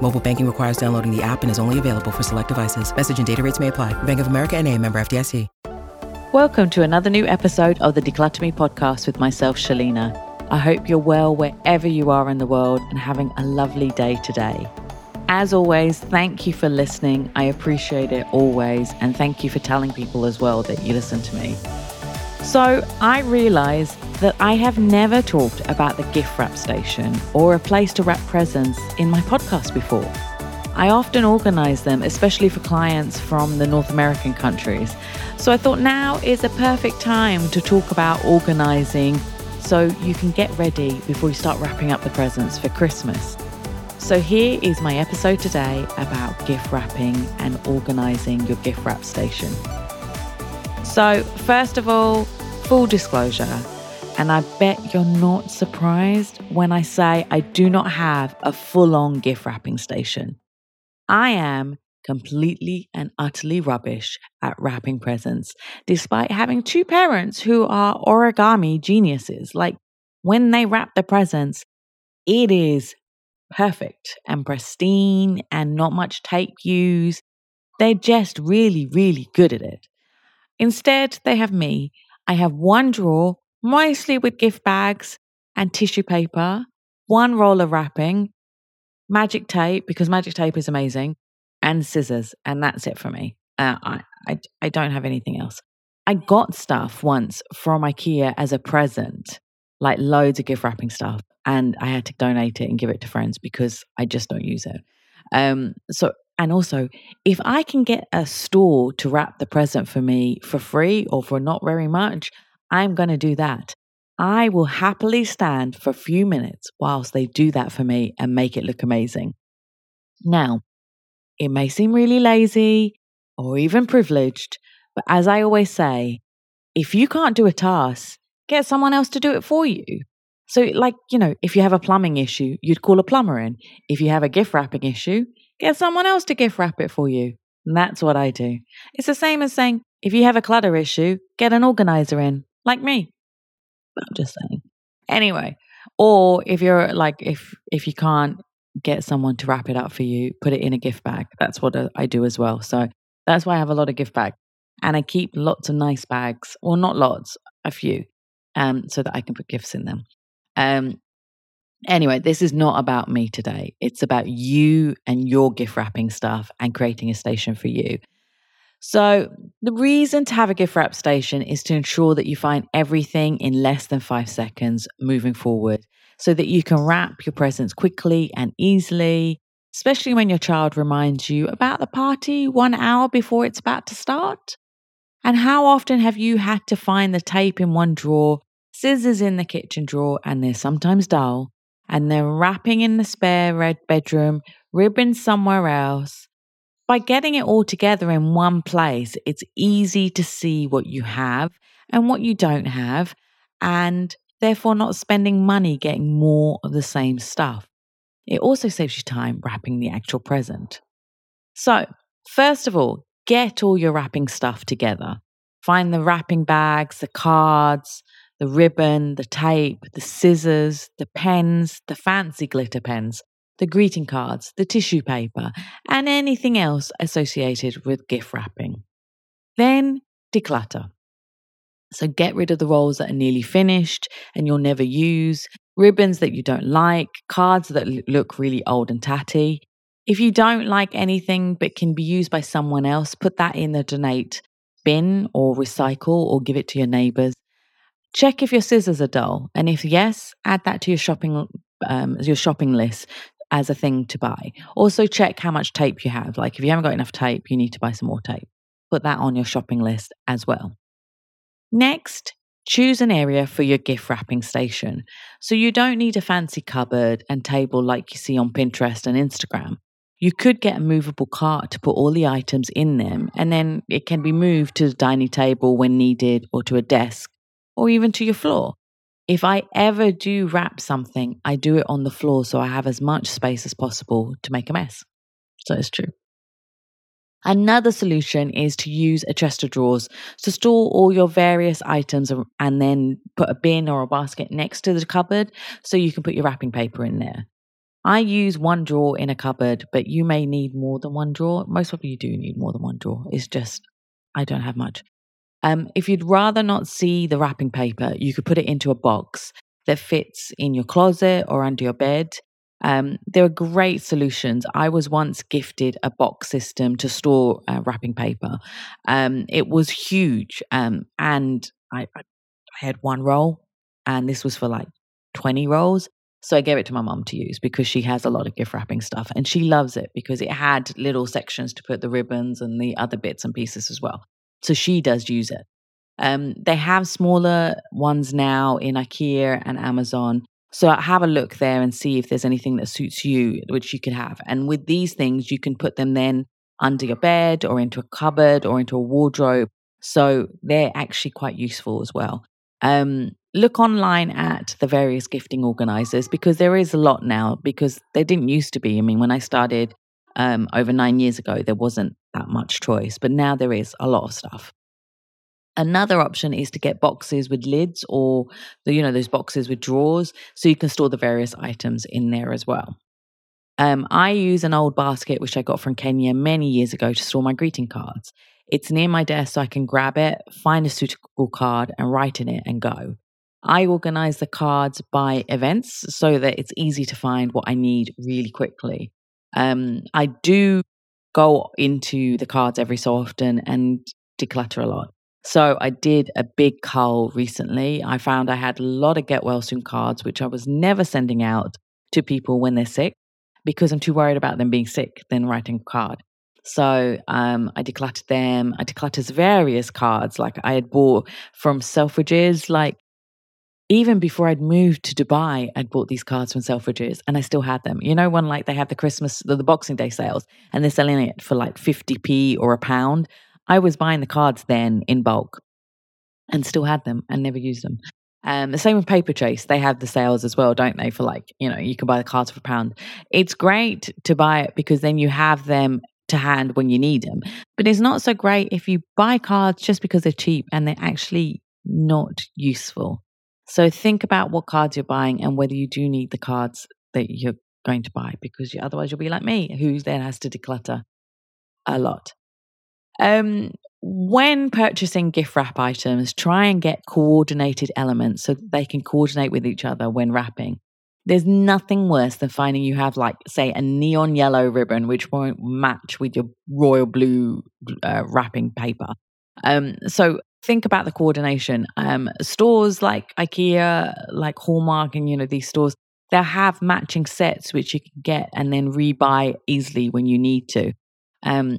Mobile banking requires downloading the app and is only available for select devices. Message and data rates may apply. Bank of America and a member FDIC. Welcome to another new episode of the Decluttr Me podcast with myself, Shelina. I hope you're well wherever you are in the world and having a lovely day today. As always, thank you for listening. I appreciate it always. And thank you for telling people as well that you listen to me. So, I realized that I have never talked about the gift wrap station or a place to wrap presents in my podcast before. I often organize them, especially for clients from the North American countries. So I thought now is a perfect time to talk about organizing so you can get ready before you start wrapping up the presents for Christmas. So here is my episode today about gift wrapping and organizing your gift wrap station. So, first of all, full disclosure, and I bet you're not surprised when I say I do not have a full on gift wrapping station. I am completely and utterly rubbish at wrapping presents, despite having two parents who are origami geniuses. Like when they wrap the presents, it is perfect and pristine and not much tape used. They're just really, really good at it. Instead, they have me. I have one drawer, mostly with gift bags and tissue paper, one roll of wrapping, magic tape, because magic tape is amazing, and scissors. And that's it for me. Uh, I, I, I don't have anything else. I got stuff once from IKEA as a present, like loads of gift wrapping stuff, and I had to donate it and give it to friends because I just don't use it. Um, so, and also, if I can get a store to wrap the present for me for free or for not very much, I'm going to do that. I will happily stand for a few minutes whilst they do that for me and make it look amazing. Now, it may seem really lazy or even privileged, but as I always say, if you can't do a task, get someone else to do it for you. So, like, you know, if you have a plumbing issue, you'd call a plumber in. If you have a gift wrapping issue, get someone else to gift wrap it for you. And that's what I do. It's the same as saying, if you have a clutter issue, get an organizer in, like me. I'm just saying. Anyway, or if you're like, if if you can't get someone to wrap it up for you, put it in a gift bag. That's what I do as well. So that's why I have a lot of gift bags. And I keep lots of nice bags, or well, not lots, a few, um, so that I can put gifts in them. Um, anyway, this is not about me today. It's about you and your gift wrapping stuff and creating a station for you. So, the reason to have a gift wrap station is to ensure that you find everything in less than five seconds moving forward so that you can wrap your presents quickly and easily, especially when your child reminds you about the party one hour before it's about to start. And how often have you had to find the tape in one drawer, scissors in the kitchen drawer, and they're sometimes dull, and they're wrapping in the spare red bedroom, ribbon somewhere else? By getting it all together in one place, it's easy to see what you have and what you don't have, and therefore not spending money getting more of the same stuff. It also saves you time wrapping the actual present. So, first of all, get all your wrapping stuff together. Find the wrapping bags, the cards, the ribbon, the tape, the scissors, the pens, the fancy glitter pens, the greeting cards, the tissue paper, and anything else associated with gift wrapping. Then declutter. So get rid of the rolls that are nearly finished and you'll never use, ribbons that you don't like, cards that look really old and tatty. If you don't like anything but can be used by someone else, put that in the donate bin or recycle or give it to your neighbors. Check if your scissors are dull, and if yes, add that to your shopping um, your shopping list as a thing to buy. Also, check how much tape you have. Like if you haven't got enough tape, you need to buy some more tape. Put that on your shopping list as well. Next, choose an area for your gift wrapping station. So you don't need a fancy cupboard and table like you see on Pinterest and Instagram. You could get a movable cart to put all the items in them, and then it can be moved to the dining table when needed, or to a desk, or even to your floor. If I ever do wrap something, I do it on the floor so I have as much space as possible to make a mess. So it's true. Another solution is to use a chest of drawers to store all your various items and then put a bin or a basket next to the cupboard so you can put your wrapping paper in there. I use one drawer in a cupboard, but you may need more than one drawer. Most probably you do need more than one drawer. It's just, I don't have much. Um, if you'd rather not see the wrapping paper, you could put it into a box that fits in your closet or under your bed. Um, there are great solutions. I was once gifted a box system to store uh, wrapping paper. Um, it was huge, um, and I, I had one roll, and this was for like 20 rolls. So I gave it to my mom to use because she has a lot of gift wrapping stuff and she loves it because it had little sections to put the ribbons and the other bits and pieces as well. So she does use it. Um, they have smaller ones now in IKEA and Amazon. So have a look there and see if there's anything that suits you, which you could have. And with these things, you can put them then under your bed or into a cupboard or into a wardrobe. So they're actually quite useful as well. Um, look online at the various gifting organizers because there is a lot now because there didn't used to be. I mean, when I started um, over nine years ago, there wasn't that much choice, but now there is a lot of stuff. Another option is to get boxes with lids or the, you know, those boxes with drawers so you can store the various items in there as well. Um, I use an old basket which I got from Kenya many years ago to store my greeting cards. It's near my desk so I can grab it, find a suitable card, and write in it and go. I organize the cards by events so that it's easy to find what I need really quickly. Um, I do go into the cards every so often and declutter a lot. So I did a big cull recently. I found I had a lot of get well soon cards, which I was never sending out to people when they're sick because I'm too worried about them being sick than writing a card. So um, I decluttered them. I decluttered various cards like I had bought from Selfridges. Like even before I'd moved to Dubai, I'd bought these cards from Selfridges and I still had them. You know, when like they have the Christmas, the, the Boxing Day sales and they're selling it for like 50p or a pound. I was buying the cards then in bulk and still had them and never used them. Um, the same with Paperchase. They have the sales as well, don't they? For like, you know, you can buy the cards for a pound. It's great to buy it because then you have them to hand when you need them. But it's not so great if you buy cards just because they're cheap and they're actually not useful. So think about what cards you're buying and whether you do need the cards that you're going to buy because you, otherwise you'll be like me, who then has to declutter a lot. Um, when purchasing gift wrap items, try and get coordinated elements so they can coordinate with each other when wrapping. There's nothing worse than finding you have, like, say, a neon yellow ribbon which won't match with your royal blue uh, wrapping paper. Um, so think about the coordination. Um, stores like IKEA, like Hallmark, and you know these stores, they'll have matching sets which you can get and then rebuy easily when you need to. Um,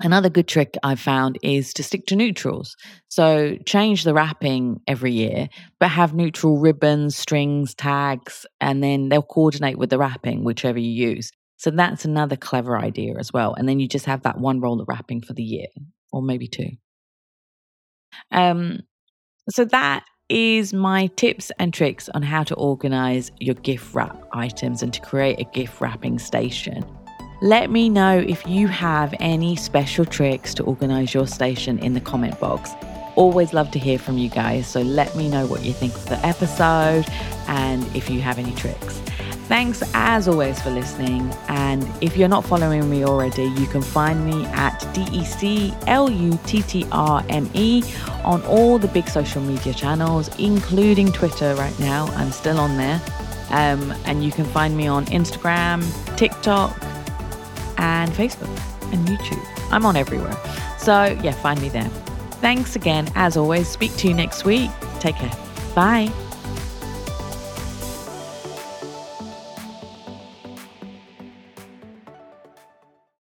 Another good trick I've found is to stick to neutrals. So change the wrapping every year, but have neutral ribbons, strings, tags, and then they'll coordinate with the wrapping, whichever you use. So that's another clever idea as well. And then you just have that one roll of wrapping for the year, or maybe two. Um, so that is my tips and tricks on how to organize your gift wrap items and to create a gift wrapping station. Let me know if you have any special tricks to organize your station in the comment box. Always love to hear from you guys, so let me know what you think of the episode and if you have any tricks. Thanks as always for listening. And if you're not following me already, you can find me at DECLUTTRME on all the big social media channels, including Twitter right now. I'm still on there. Um, and you can find me on Instagram, TikTok, and Facebook and YouTube. I'm on everywhere. So, yeah, find me there. Thanks again. As always, speak to you next week. Take care. Bye.